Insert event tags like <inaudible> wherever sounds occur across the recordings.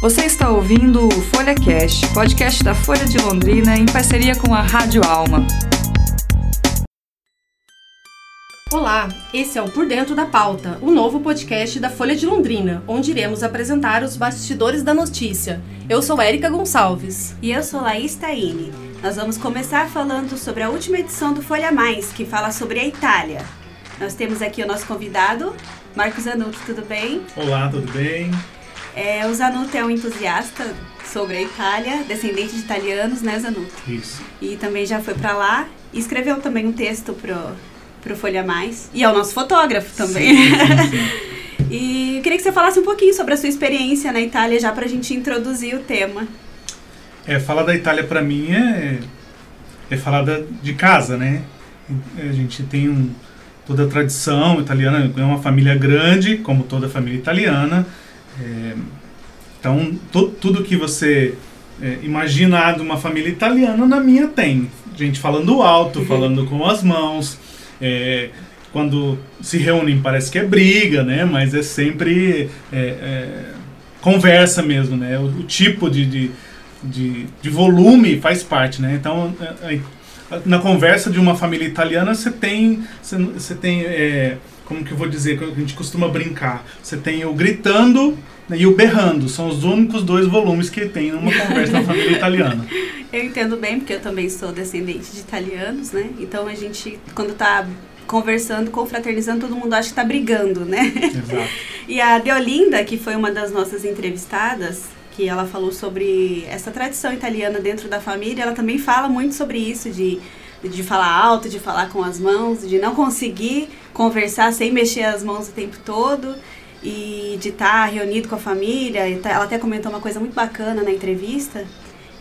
Você está ouvindo o Folha Cast, podcast da Folha de Londrina em parceria com a Rádio Alma. Olá, esse é o Por Dentro da Pauta, o novo podcast da Folha de Londrina, onde iremos apresentar os bastidores da notícia. Eu sou Érica Gonçalves. E eu sou Laís Taine. Nós vamos começar falando sobre a última edição do Folha Mais, que fala sobre a Itália. Nós temos aqui o nosso convidado, Marcos Zanuto, tudo bem? Olá, tudo bem? É, o Zanuto é um entusiasta sobre a Itália, descendente de italianos, né, Zanuto? Isso. E também já foi para lá e escreveu também um texto pro, pro Folha Mais. E é o nosso fotógrafo também. Sim, sim, sim. <laughs> e eu queria que você falasse um pouquinho sobre a sua experiência na Itália, já pra gente introduzir o tema. É, falar da Itália para mim é, é falar da, de casa, né? A gente tem um, toda a tradição italiana, é uma família grande, como toda família italiana. É, então, tu, tudo que você é, imaginar de uma família italiana, na minha tem. Gente falando alto, falando com as mãos. é, quando se reúnem parece que é briga, né? Mas é sempre é, é, conversa mesmo, né? O, o tipo de, de, de, de volume faz parte, né? Então, é, na conversa de uma família italiana, você tem, você, você tem como que eu vou dizer, que a gente costuma brincar, você tem o gritando né, e o berrando, são os únicos dois volumes que tem numa conversa na família italiana. <laughs> Eu entendo bem, porque eu também sou descendente de italianos, né? Então a gente, quando tá conversando, confraternizando, todo mundo acha que tá brigando, né? Exato. <laughs> E a Deolinda, que foi uma das nossas entrevistadas, que ela falou sobre essa tradição italiana dentro da família, ela também fala muito sobre isso, de, de falar alto, de falar com as mãos, de não conseguir conversar sem mexer as mãos o tempo todo e de estar reunido com a família. Tá- ela até comentou uma coisa muito bacana na entrevista,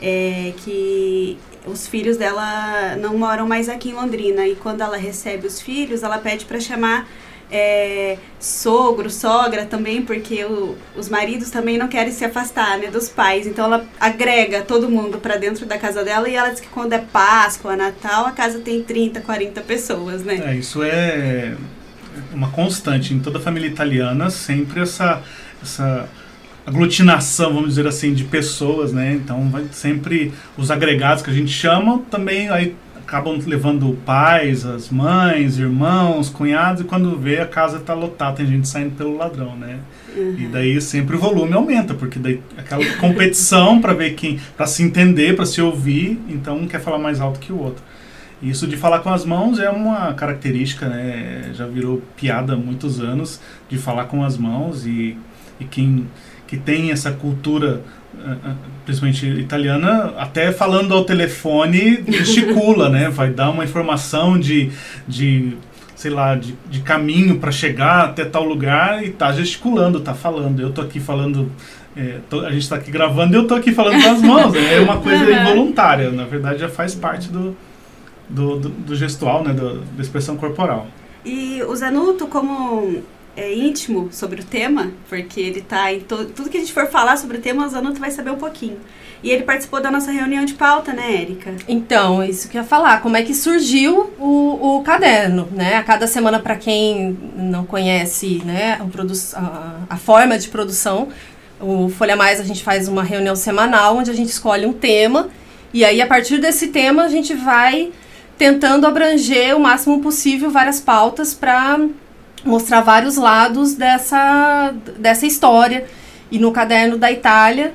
é que os filhos dela não moram mais aqui em Londrina e quando ela recebe os filhos, ela pede para chamar é, sogro, sogra também, porque o- os maridos também não querem se afastar né, dos pais. Então ela agrega todo mundo para dentro da casa dela e ela diz que quando é Páscoa, Natal, a casa tem 30, 40 pessoas, né? É, isso é uma constante em toda a família italiana, sempre essa, essa aglutinação, vamos dizer assim, de pessoas, né? Então, vai sempre os agregados que a gente chama também aí acabam levando pais, as mães, irmãos, cunhados e quando vê a casa está lotada, tem gente saindo pelo ladrão, né? E daí sempre o volume aumenta, porque daí aquela competição para ver quem, para se entender, para se ouvir, então um quer falar mais alto que o outro. Isso de falar com as mãos é uma característica, né? Já virou piada há muitos anos de falar com as mãos e, e quem que tem essa cultura, principalmente italiana, até falando ao telefone gesticula, né? Vai dar uma informação de, de sei lá, de, de caminho para chegar até tal lugar e tá gesticulando, tá falando. Eu tô aqui falando é, tô- a gente está aqui gravando e eu tô aqui falando com as mãos. É uma coisa Uhum. involuntária. Na verdade, já faz parte do, do, do, do gestual, né? do- da expressão corporal. E o Zanuto, como é íntimo sobre o tema, porque ele tá em to- tudo que a gente for falar sobre o tema, o Zanuto vai saber um pouquinho. E ele participou da nossa reunião de pauta, né, Érica? Então, isso que eu ia falar, como é que surgiu o, o caderno, né? A cada semana, para quem não conhece né, a, a forma de produção, o Folha Mais a gente faz uma reunião semanal onde a gente escolhe um tema e aí a partir desse tema a gente vai tentando abranger o máximo possível várias pautas para mostrar vários lados dessa, dessa história. E no caderno da Itália,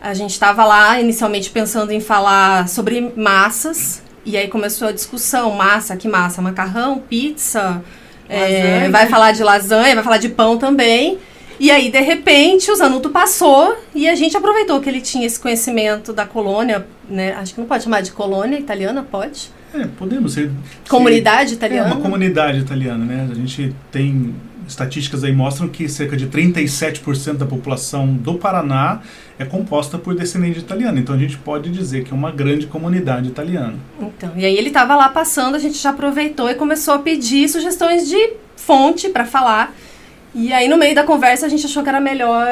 a gente estava lá inicialmente pensando em falar sobre massas, e aí começou a discussão: massa, que massa? Macarrão, pizza, é, vai falar de lasanha, vai falar de pão também. E aí, de repente, o Zanuto passou e a gente aproveitou que ele tinha esse conhecimento da colônia, né? Acho que não pode chamar de colônia italiana, pode? É, podemos ser. Comunidade É italiana. uma comunidade italiana, né? A gente tem estatísticas aí mostram que cerca de 37% da população do Paraná é composta por descendente italiano. Então a gente pode dizer que é uma grande comunidade italiana. Então, e aí ele estava lá passando, a gente já aproveitou e começou a pedir sugestões de fonte para falar. E aí no meio da conversa a gente achou que era melhor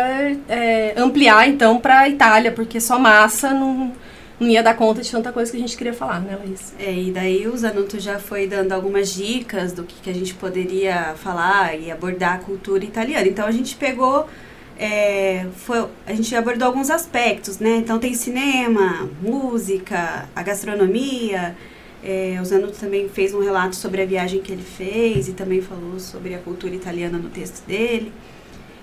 é, ampliar então para a Itália, porque só massa não, não ia dar conta de tanta coisa que a gente queria falar, né, Laís? É, e daí o Zanuto já foi dando algumas dicas do que, que a gente poderia falar e abordar a cultura italiana. Então a gente pegou é, foi, a gente abordou alguns aspectos, né? Então tem cinema, música, a gastronomia. É, o Zanuto também fez um relato sobre a viagem que ele fez e também falou sobre a cultura italiana no texto dele.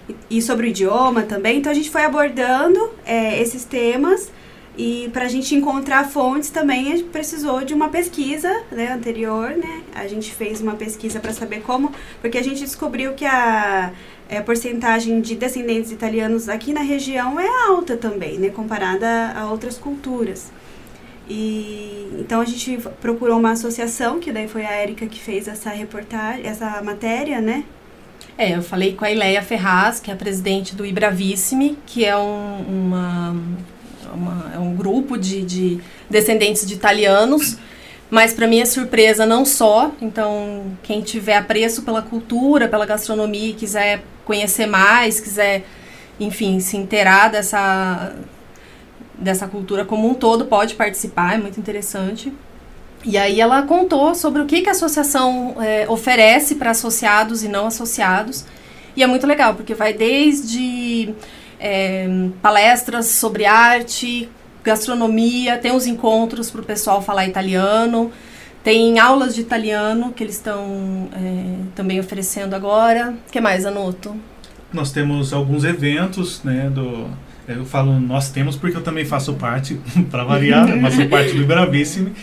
E, e sobre o idioma também. Então a gente foi abordando é, esses temas e para a gente encontrar fontes também, a gente precisou de uma pesquisa né, anterior, né? A gente fez uma pesquisa para saber como, porque a gente descobriu que a, é, porcentagem de descendentes italianos aqui na região é alta também, né? Comparada a outras culturas. E então a gente procurou uma associação, que daí foi a Érica que fez essa reportagem, essa matéria, né? É, eu falei com a Ileia Ferraz, que é a presidente do Ibravissimi, que é um, uma uma, é um grupo de, de descendentes de italianos. Mas para minha surpresa, não só. Então, quem tiver apreço pela cultura, pela gastronomia, quiser conhecer mais, quiser, enfim, se inteirar dessa, dessa cultura como um todo, pode participar, é muito interessante. E aí ela contou sobre o que, que a associação é, oferece para associados e não associados. E é muito legal, porque vai desde é, palestras sobre arte, gastronomia, tem os encontros para o pessoal falar italiano, tem aulas de italiano que eles estão é, também oferecendo agora. O que mais, Anoto? Nós temos alguns eventos, né, do... Eu falo nós temos porque eu também faço parte, <laughs> para variar, faço parte do Bravissime.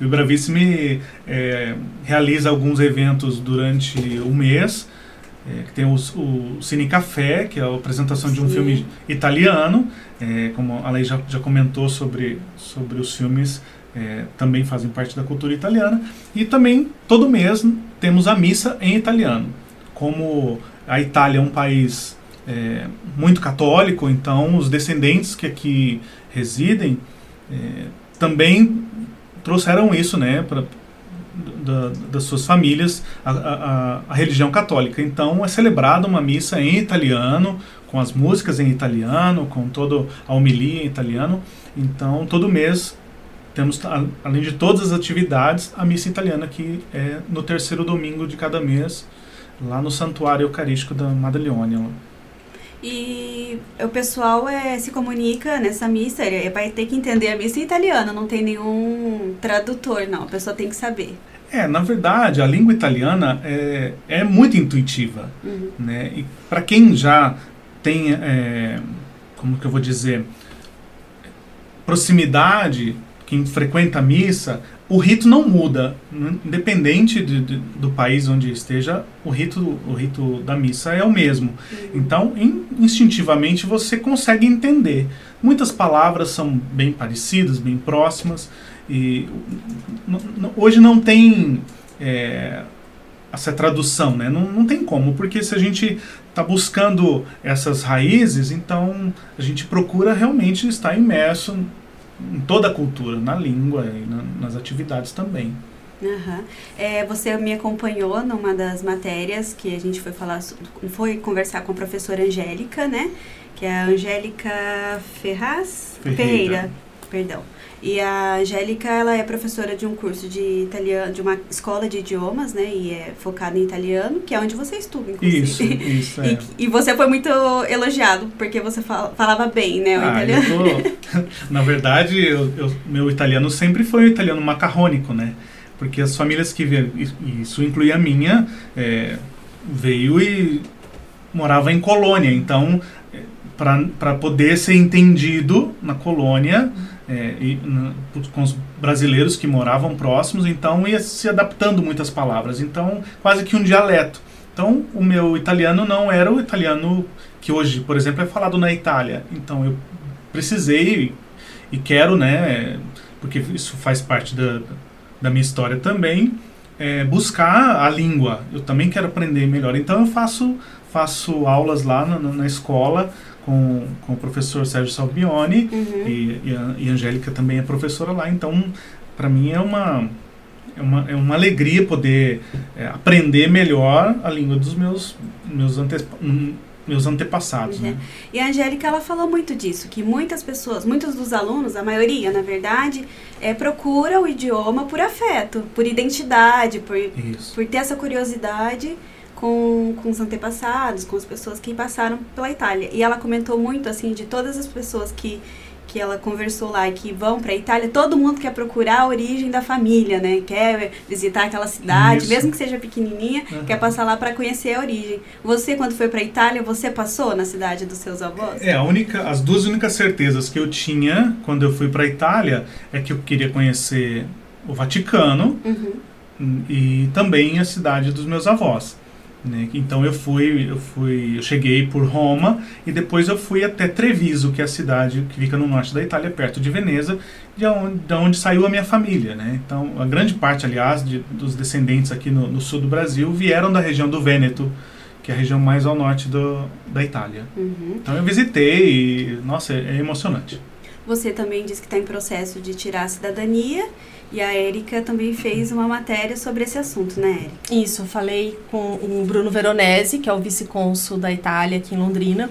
O Bravissime é, realiza alguns eventos durante o mês, é, que tem os, o Cine Café, que é a apresentação de um Sim. filme italiano, é, como a Lei já, já comentou sobre, sobre os filmes, é, também fazem parte da cultura italiana. E também, todo mês, temos a missa em italiano. Como a Itália é um país é, muito católico, então os descendentes que aqui residem é, também trouxeram isso né, para da, das suas famílias a, a, a, religião católica. Então é celebrada uma missa em italiano, com as músicas em italiano, com toda a homilia em italiano. Então todo mês temos, além de todas as atividades, a missa italiana que é no terceiro domingo de cada mês, lá no Santuário Eucarístico da Madeleone. E o pessoal é, se comunica nessa missa, ele vai ter que entender a missa em italiano, não tem nenhum tradutor, não. A pessoa tem que saber. É, na verdade, a língua italiana é, é muito intuitiva. Uhum. Né? E para quem já tem, é, como que eu vou dizer, proximidade, quem frequenta a missa, o rito não muda, independente de, de, do país onde esteja, o rito, o rito da missa é o mesmo. Uhum. Então, in, instintivamente, você consegue entender. Muitas palavras são bem parecidas, bem próximas, e hoje não tem é, essa tradução, né? Não, não tem como, porque se a gente está buscando essas raízes, então a gente procura realmente estar imerso em toda a cultura, na língua e na, nas atividades também. Uhum. É, você me acompanhou numa das matérias que a gente foi falar, foi conversar com a professora Angélica, né? Que é a Angélica Ferraz Ferreira, Ferreira perdão. E a Angélica, ela é professora de um curso de italiano, de uma escola de idiomas, né? E é focada em italiano, que é onde você estuda, inclusive. Isso, isso, <laughs> é. e, e, você foi muito elogiado, porque você fala, falava bem, né, o ah, italiano. Tô, <laughs> na verdade, eu, eu, meu italiano sempre foi um italiano macarrônico, né? Porque as famílias que vieram, isso inclui a minha, é, veio e morava em colônia. Então, para poder ser entendido na colônia é, e, na, com os brasileiros que moravam próximos, então ia se adaptando muitas palavras, então quase que um dialeto. Então o meu italiano não era o italiano que hoje, por exemplo, é falado na Itália. Então eu precisei e quero, né, porque isso faz parte da, da minha história também, é, buscar a língua. Eu também quero aprender melhor. Então eu faço faço aulas lá na, na escola com, com o professor Sérgio Salvioni uhum. e, e, a, e a Angélica também é professora lá. Então, para mim é uma, é uma, é uma alegria poder é, aprender melhor a língua dos meus, meus, ante, meus antepassados. Uhum. Né? E a Angélica ela falou muito disso, que muitas pessoas, muitos dos alunos, a maioria na verdade, é, procura o idioma por afeto, por identidade, por, por ter essa curiosidade com, com os antepassados, com as pessoas que passaram pela Itália. E ela comentou muito, assim, de todas as pessoas que que ela conversou lá e que vão para a Itália, todo mundo quer procurar a origem da família, né? Quer visitar aquela cidade, Isso. mesmo que seja pequenininha, uhum. quer passar lá para conhecer a origem. Você quando foi para a Itália, você passou na cidade dos seus avós? É, a única, as duas únicas certezas que eu tinha quando eu fui para a Itália é que eu queria conhecer o Vaticano uhum. e também a cidade dos meus avós. Né? Então eu fui, eu fui, eu cheguei por Roma e depois eu fui até Treviso, que é a cidade que fica no norte da Itália, perto de Veneza, de onde, de onde saiu a minha família, né? Então a grande parte, aliás, de, dos descendentes aqui no, no, sul do Brasil vieram da região do Vêneto, que é a região mais ao norte do, da Itália. Uhum. Então eu visitei e, nossa, é, é emocionante. Você também disse que está em processo de tirar a cidadania e a Érica também fez uma matéria sobre esse assunto, né, Érica? Isso, eu falei com o Bruno Veronese, que é o vice-cônsul da Itália aqui em Londrina,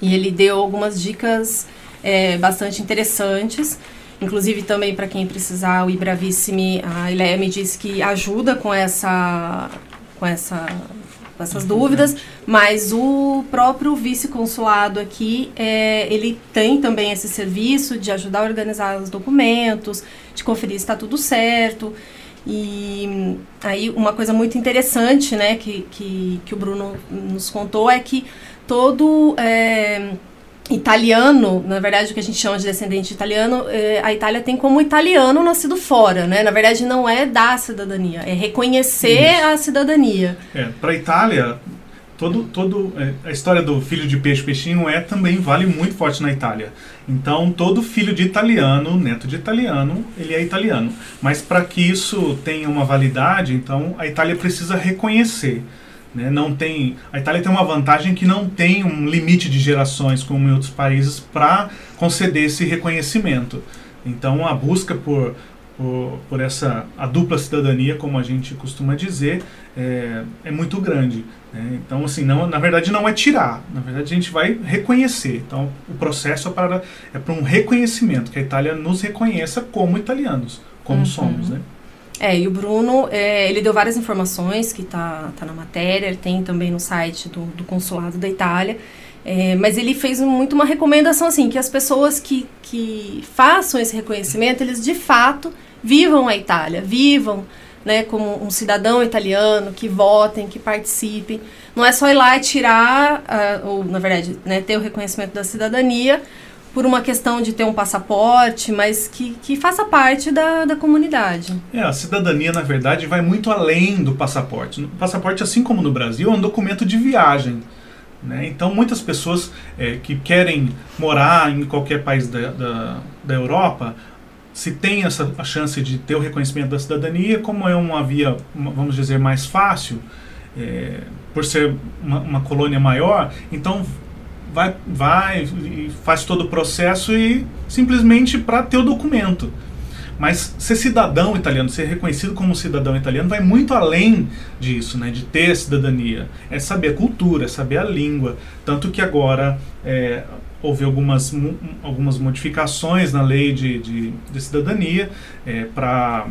e ele deu algumas dicas é, bastante interessantes. Inclusive também para quem precisar, o Ibravissimi, a Ileia me disse que ajuda com essa com essa essas dúvidas, mas o próprio vice-consulado aqui, é, ele tem também esse serviço de ajudar a organizar os documentos, de conferir se está tudo certo. E aí uma coisa muito interessante, né, que, que, que o Bruno nos contou é que todo é, italiano, na verdade o que a gente chama de descendente italiano, é, a Itália tem como italiano nascido fora, né? Na verdade não é dar cidadania, é reconhecer Isso. a cidadania. É, para a Itália, todo, todo é, a história do filho de peixe peixinho é também vale muito forte na Itália. Então todo filho de italiano, neto de italiano, ele é italiano. Mas para que isso tenha uma validade, então a Itália precisa reconhecer né? Não tem, a Itália tem uma vantagem que não tem um limite de gerações como em outros países para conceder esse reconhecimento. Então a busca por, por, por, essa a dupla cidadania, como a gente costuma dizer, é, é muito grande. Né? Então assim, não, na verdade não é tirar, na verdade a gente vai reconhecer. Então o processo é para é para um reconhecimento que a Itália nos reconheça como italianos, como uhum. somos, né? É, e o Bruno, é, ele deu várias informações que tá, tá na matéria, tem também no site do, do Consulado da Itália, é, mas ele fez muito uma recomendação, assim, que as pessoas que, que façam esse reconhecimento, eles de fato vivam a Itália, vivam né, como um cidadão italiano, que votem, que participem. Não é só ir lá e tirar, uh, ou na verdade, né, ter o reconhecimento da cidadania, por uma questão de ter um passaporte, mas que, que faça parte da, da comunidade. É, a cidadania, na verdade, vai muito além do passaporte. O passaporte, assim como no Brasil, é um documento de viagem. Né? Então, muitas pessoas é, que querem morar em qualquer país da, da, da Europa, se tem essa a chance de ter o reconhecimento da cidadania, como é uma via, vamos dizer, mais fácil, é, por ser uma, uma colônia maior, então vai, vai faz todo o processo e simplesmente para ter o documento. Mas ser cidadão italiano, ser reconhecido como cidadão italiano, vai muito além disso, né? de ter cidadania. É saber a cultura, é saber a língua. Tanto que agora é, houve algumas, algumas modificações na lei de, de, de cidadania é, para,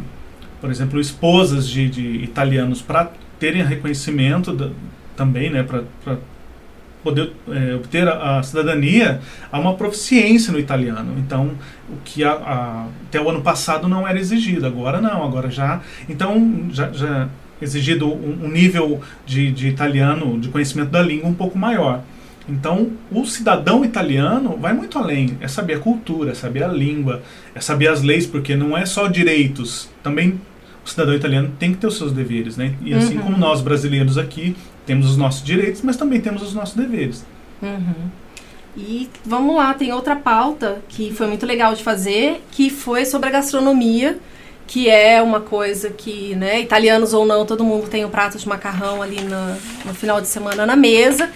por exemplo, esposas de, de italianos para terem reconhecimento da, também, né? para poder é, obter a, a, cidadania há uma proficiência no italiano. Então, o que a, a, até o ano passado não era exigido, agora não, agora já. Então, já, já exigido um, um nível de, de italiano, de conhecimento da língua um pouco maior. Então, o cidadão italiano vai muito além. É saber a cultura, é saber a língua, é saber as leis, porque não é só direitos. Também o cidadão italiano tem que ter os seus deveres, né? E assim uhum. como nós brasileiros aqui temos os nossos direitos, mas também temos os nossos deveres. Uhum. E vamos lá, tem outra pauta que foi muito legal de fazer, que foi sobre a gastronomia, que é uma coisa que, né, italianos ou não, todo mundo tem um prato de macarrão ali no, no final de semana na mesa.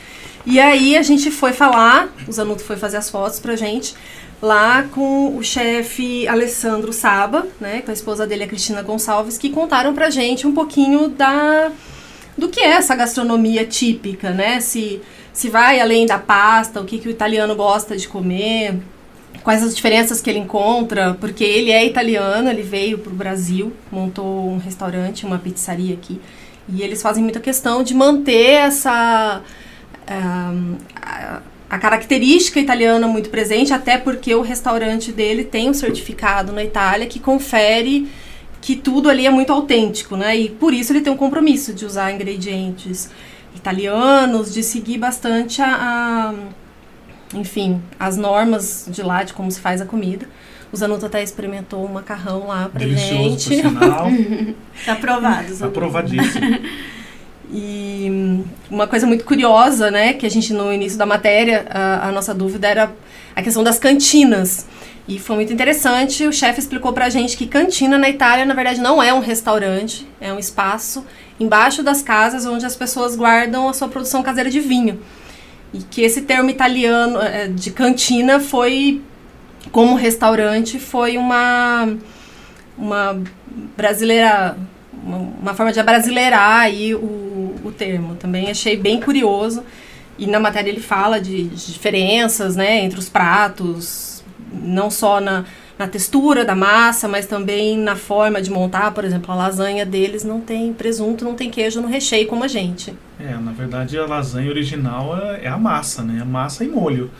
E aí a gente foi falar, o Zanuto foi fazer as fotos pra gente, lá com o chefe Alessandro Saba, né, com a esposa dele, a Cristina Gonçalves, que contaram pra gente um pouquinho da do que é essa gastronomia típica, né? Se, se vai além da pasta, o que, que o italiano gosta de comer, quais as diferenças que ele encontra, porque ele é italiano, ele veio para o Brasil, montou um restaurante, uma pizzaria aqui. E eles fazem muita questão de manter essa. Um, a, a característica italiana muito presente, até porque o restaurante dele tem um certificado na Itália que confere que tudo ali é muito autêntico, né? E por isso ele tem um compromisso de usar ingredientes italianos, de seguir bastante a, a enfim, as normas de lá de como se faz a comida. O Zanuto até experimentou um macarrão lá pra Delicioso, gente. <laughs> Tá aprovado, Tá Zanuto. aprovadíssimo. E uma coisa muito curiosa, né, que a gente no início da matéria, a, a nossa dúvida era a questão das cantinas. E foi muito interessante, o chefe explicou pra gente que cantina na Itália, na verdade, não é um restaurante, é um espaço embaixo das casas onde as pessoas guardam a sua produção caseira de vinho. E que esse termo italiano eh, de cantina foi, como restaurante, foi uma, uma brasileira, uma forma de abrasileirar aí o, o termo. Também achei bem curioso. E na matéria ele fala de, de diferenças né, entre os pratos, não só na, na textura da massa, mas também na forma de montar. Por exemplo, a lasanha deles não tem presunto, não tem queijo no recheio como a gente. É, na verdade a lasanha original é, é a massa, né? A massa e molho.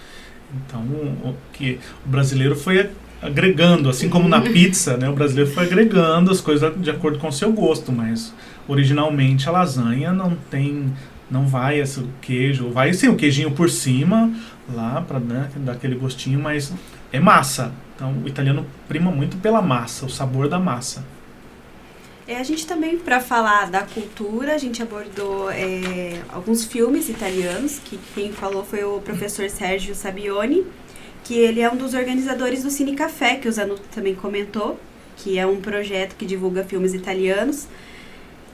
Então, o, que o brasileiro foi agregando, assim como na <laughs> pizza, né? O brasileiro foi agregando as coisas de acordo com o seu gosto, mas originalmente a lasanha não tem, não vai esse queijo, vai sim o queijinho por cima lá para né, dar aquele gostinho, mas é massa. Então, o italiano prima muito pela massa, o sabor da massa. É, a gente também, para falar da cultura, a gente abordou é, alguns filmes italianos, que quem falou foi o professor Sérgio Sabioni, que ele é um dos organizadores do Cine Café, que o Zanuto também comentou, que é um projeto que divulga filmes italianos.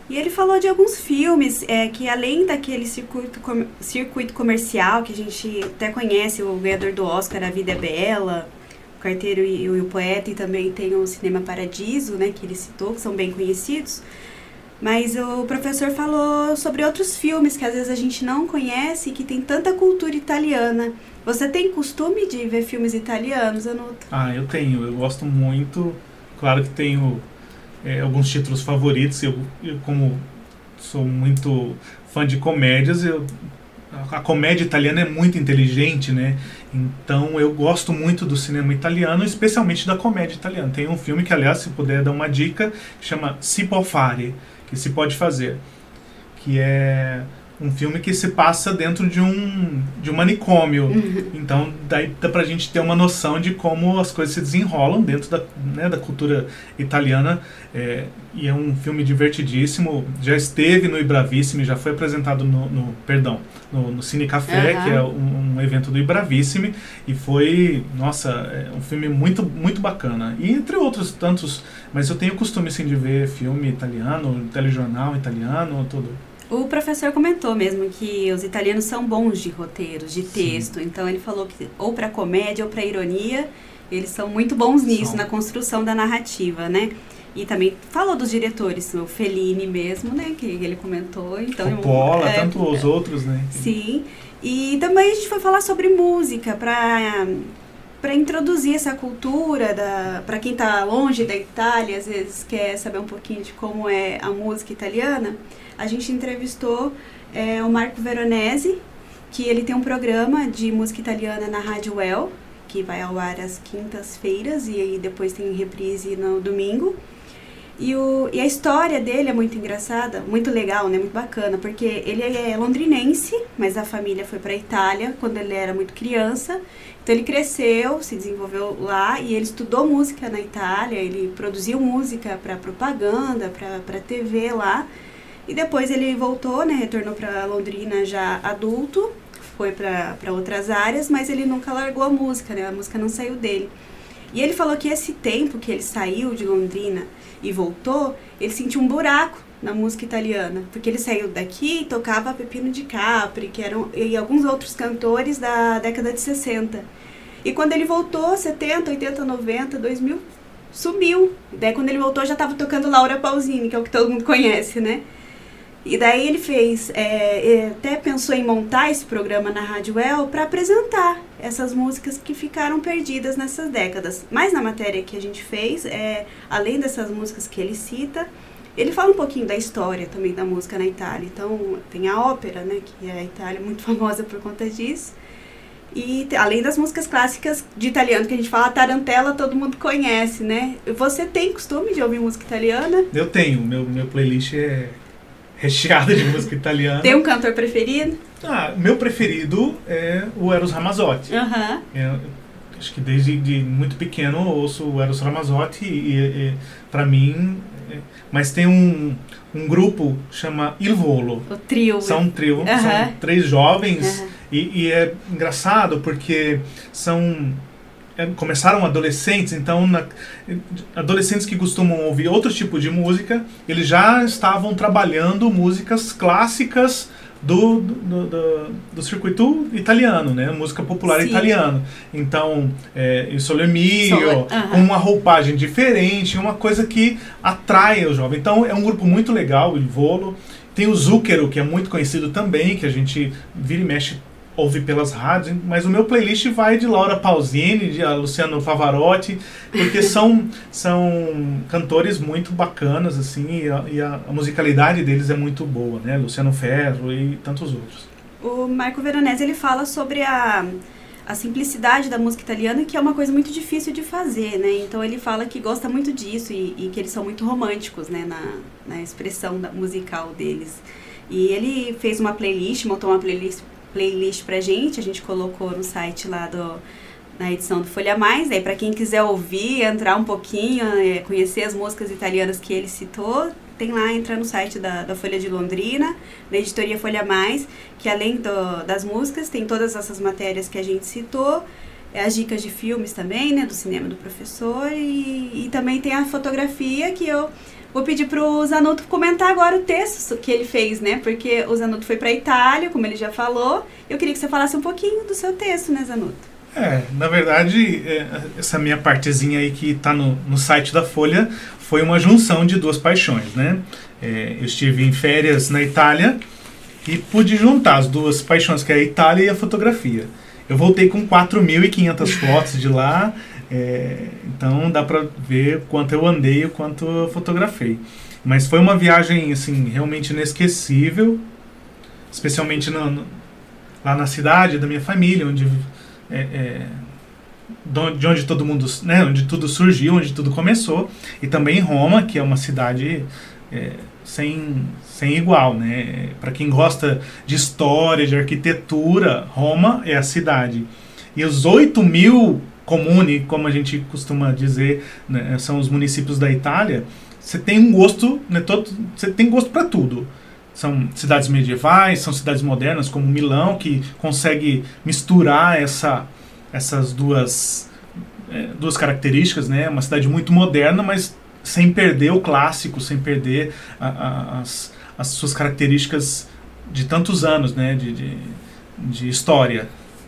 E ele falou de alguns filmes é, que, além daquele circuito, com, circuito comercial que a gente até conhece, o ganhador do Oscar, A Vida é Bela, o Carteiro e, e o Poeta, e também tem o Cinema Paradiso, né, que ele citou, que são bem conhecidos. Mas o professor falou sobre outros filmes que às vezes a gente não conhece e que tem tanta cultura italiana. Você tem costume de ver filmes italianos, Anuto? Ah, eu tenho, eu gosto muito. Claro que tenho é, alguns títulos favoritos. Eu, eu, como sou muito fã de comédias, eu, a comédia italiana é muito inteligente, né? Então eu gosto muito do cinema italiano, especialmente da comédia italiana. Tem um filme que, aliás, se puder dar uma dica, chama Si può fare, que se pode fazer, que é um filme que se passa dentro de um, de um manicômio. Uhum. Então, daí dá pra gente ter uma noção de como as coisas se desenrolam dentro da, né, da cultura italiana. É, e é um filme divertidíssimo. Já esteve no Ibravissime, já foi apresentado no, no perdão, no, no Cine Café, Aham. que é um, um evento do Ibravissime. E foi, nossa, é um filme muito, muito bacana. E entre outros tantos, mas eu tenho costume assim, de ver filme italiano, telejornal italiano, tudo. O professor comentou mesmo que os italianos são bons de roteiros, de Sim. texto. Então ele falou que ou para comédia ou para ironia, eles são muito bons nisso, São. na construção da narrativa, né? E também falou dos diretores, o Fellini mesmo, né? Que ele comentou. Então, Coppola, é, tanto os outros, né? Sim. E também a gente foi falar sobre música para para introduzir essa cultura para quem está longe da Itália, às vezes quer saber um pouquinho de como é a música italiana. A gente entrevistou é, o Marco Veronese, que ele tem um programa de música italiana na Rádio Well, que vai ao ar às quintas-feiras e aí depois tem reprise no domingo. E, o, e a história dele é muito engraçada, muito legal, né? Muito bacana, porque ele é londrinense, mas a família foi para Itália quando ele era muito criança. Então ele cresceu, se desenvolveu lá e ele estudou música na Itália, ele produziu música para propaganda, para TV lá. E depois ele voltou, né? Retornou para Londrina já adulto, foi para outras áreas, mas ele nunca largou a música, né? A música não saiu dele. E ele falou que esse tempo que ele saiu de Londrina e voltou, ele sentiu um buraco na música italiana, porque ele saiu daqui e tocava Pepino de Capri, que eram e alguns outros cantores da década de 60. E quando ele voltou, 70, 80, 90, 2000, sumiu. Daí quando ele voltou já estava tocando Laura Pausini, que é o que todo mundo conhece, né? E daí ele fez, é, até pensou em montar esse programa na Rádio El para apresentar essas músicas que ficaram perdidas nessas décadas. Mas na matéria que a gente fez, é, além dessas músicas que ele cita, Ele fala um pouquinho da história também da música na Itália. Então, tem a ópera, né, que é a Itália muito <laughs> famosa por conta disso. E além das músicas clássicas de italiano que a gente fala, a tarantela todo mundo conhece, né? Você tem costume de ouvir música italiana? Eu tenho, meu, meu playlist é recheada de música italiana. Tem um cantor preferido? Ah, meu preferido é o Eros Ramazzotti. Uhum. Acho que desde de muito pequeno eu ouço o Eros Ramazzotti e, e para mim é, mas tem um, um grupo chama Il Volo. O trio. São um trio, Uhum. são três jovens Uhum. e, e é engraçado porque são começaram adolescentes, então na- adolescentes que costumam ouvir outro tipo de música, eles já estavam trabalhando músicas clássicas do, do, do, do circuito italiano, né? Música popular Sim. italiana. Então, é, Sole Mio, aham. com uma roupagem diferente, uma coisa que atrai o jovem. Então, é um grupo muito legal, o Volo. Tem o Zucchero, que é muito conhecido também, que a gente vira e mexe ouve pelas rádios, mas o meu playlist vai de Laura Pausini, de a Luciano Pavarotti, porque <laughs> são, são cantores muito bacanas, assim, e, a, e a musicalidade deles é muito boa, né? Luciano Ferro e tantos outros. O Marco Veronese ele fala sobre a, a simplicidade da música italiana, que é uma coisa muito difícil de fazer, né? Então ele fala que gosta muito disso e, e que eles são muito românticos, né, na, na expressão da, musical deles. E ele fez uma playlist, montou uma playlist, playlist pra gente, a gente colocou no site lá do na edição do Folha Mais, aí para quem quiser ouvir, entrar um pouquinho, é, conhecer as músicas italianas que ele citou, tem lá, entra no site da, da Folha de Londrina, da editoria Folha Mais, que além do- das músicas, tem todas essas matérias que a gente citou, é, as dicas de filmes também, né, do cinema do professor, e, e também tem a fotografia que eu vou pedir pro Zanuto comentar agora o texto que ele fez, né, porque o Zanuto foi para Itália, como ele já falou, eu queria que você falasse um pouquinho do seu texto, né, Zanuto? É, na verdade, é, essa minha partezinha aí que está no, no site da Folha foi uma junção de duas paixões, né? É, eu estive em férias na Itália e pude juntar as duas paixões, que é a Itália e a fotografia. Eu voltei com 4.500 fotos de lá, é, então dá para ver quanto eu andei e quanto eu fotografei. Mas foi uma viagem, assim, realmente inesquecível, especialmente no- no- lá na cidade da minha família, onde é, é, de onde- de onde todo mundo, né, onde tudo surgiu, onde tudo começou, e também Roma, que é uma cidade é, sem, sem igual, né? Para quem gosta de história, de arquitetura, Roma é a cidade. E os 8 mil comuni, como a gente costuma dizer, né, são os municípios da Itália, você tem um gosto, né, todo, você tem gosto para tudo. São cidades medievais, são cidades modernas, como Milão, que consegue misturar essa, essas duas, é, duas características, né? Uma cidade muito moderna, mas sem perder o clássico, sem perder a- a- as, as suas características de tantos anos, né? De, de, de história.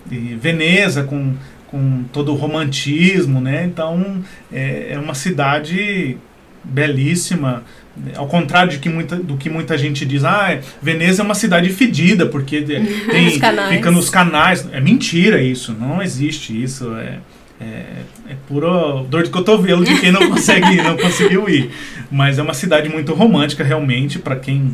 E Veneza, com, com todo o romantismo, né? Então, é, é uma cidade belíssima, ao contrário de que muita, do que muita gente diz, ah, Veneza é uma cidade fedida, porque <laughs> tem, fica nos canais. É mentira isso, não existe isso. É, é, é pura dor de cotovelo de quem não <laughs> consegue não conseguiu ir. Mas é uma cidade muito romântica, realmente, para quem.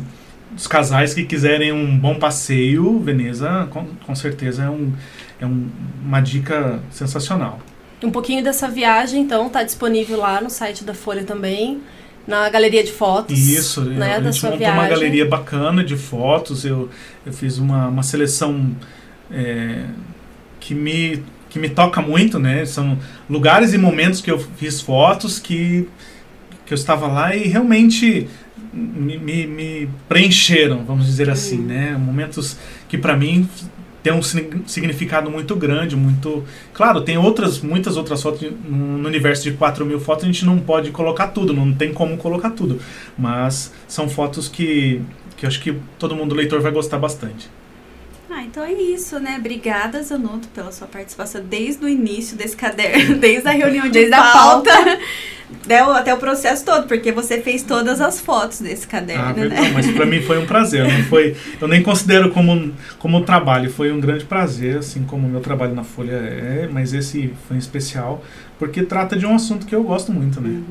Os casais que quiserem um bom passeio, Veneza, com, com certeza, é, um, é um, uma dica sensacional. Um pouquinho dessa viagem, então, tá disponível lá no site da Folha também, na galeria de fotos. Isso, né, a da gente sua montou uma viagem. galeria bacana de fotos. Eu, eu fiz uma, uma seleção é, que, me, que me toca muito, né? São lugares e momentos que eu fiz fotos que, que eu estava lá e realmente me, me, me preencheram, vamos dizer assim, né? Momentos que para mim tem um signi- significado muito grande, muito... Claro, tem outras, muitas outras fotos no no universo de 4 mil fotos, a gente não pode colocar tudo, não tem como colocar tudo. Mas são fotos que, que eu acho que todo mundo leitor vai gostar bastante. Ah, então é isso, né? Obrigada, Zanuto, pela sua participação desde o início desse caderno, <laughs> desde a reunião de Desde a pauta, <laughs> até o processo todo, porque você fez todas as fotos desse caderno, Ah, né? mas para mim foi um prazer, não foi, eu nem considero como como trabalho, foi um grande prazer, assim como o meu trabalho na Folha é, mas esse foi em especial porque trata de um assunto que eu gosto muito, né? Uhum.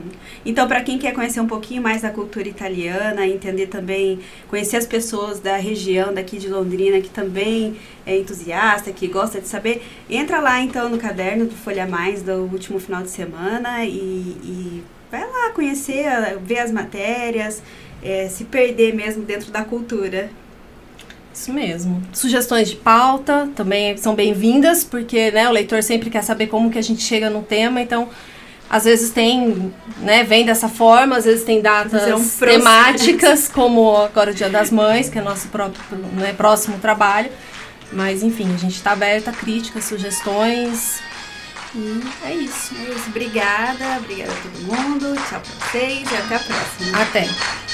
Então, para quem quer conhecer um pouquinho mais da cultura italiana, entender também, conhecer as pessoas da região daqui de Londrina que também é entusiasta, que gosta de saber, entra lá então no caderno do Folha Mais do último final de semana e, e vai lá conhecer, ver as matérias, é, se perder mesmo dentro da cultura. Isso mesmo. Sugestões de pauta também são bem-vindas, porque né, o leitor sempre quer saber como que a gente chega no tema, então às vezes tem, né, vem dessa forma, às vezes tem datas um temáticas, como agora o Dia das Mães, que é nosso próprio, né, próximo trabalho. Mas enfim, a gente está aberta a críticas, sugestões. E é isso. É isso. Obrigada, obrigada a todo mundo. Tchau pra vocês e até a próxima. Até.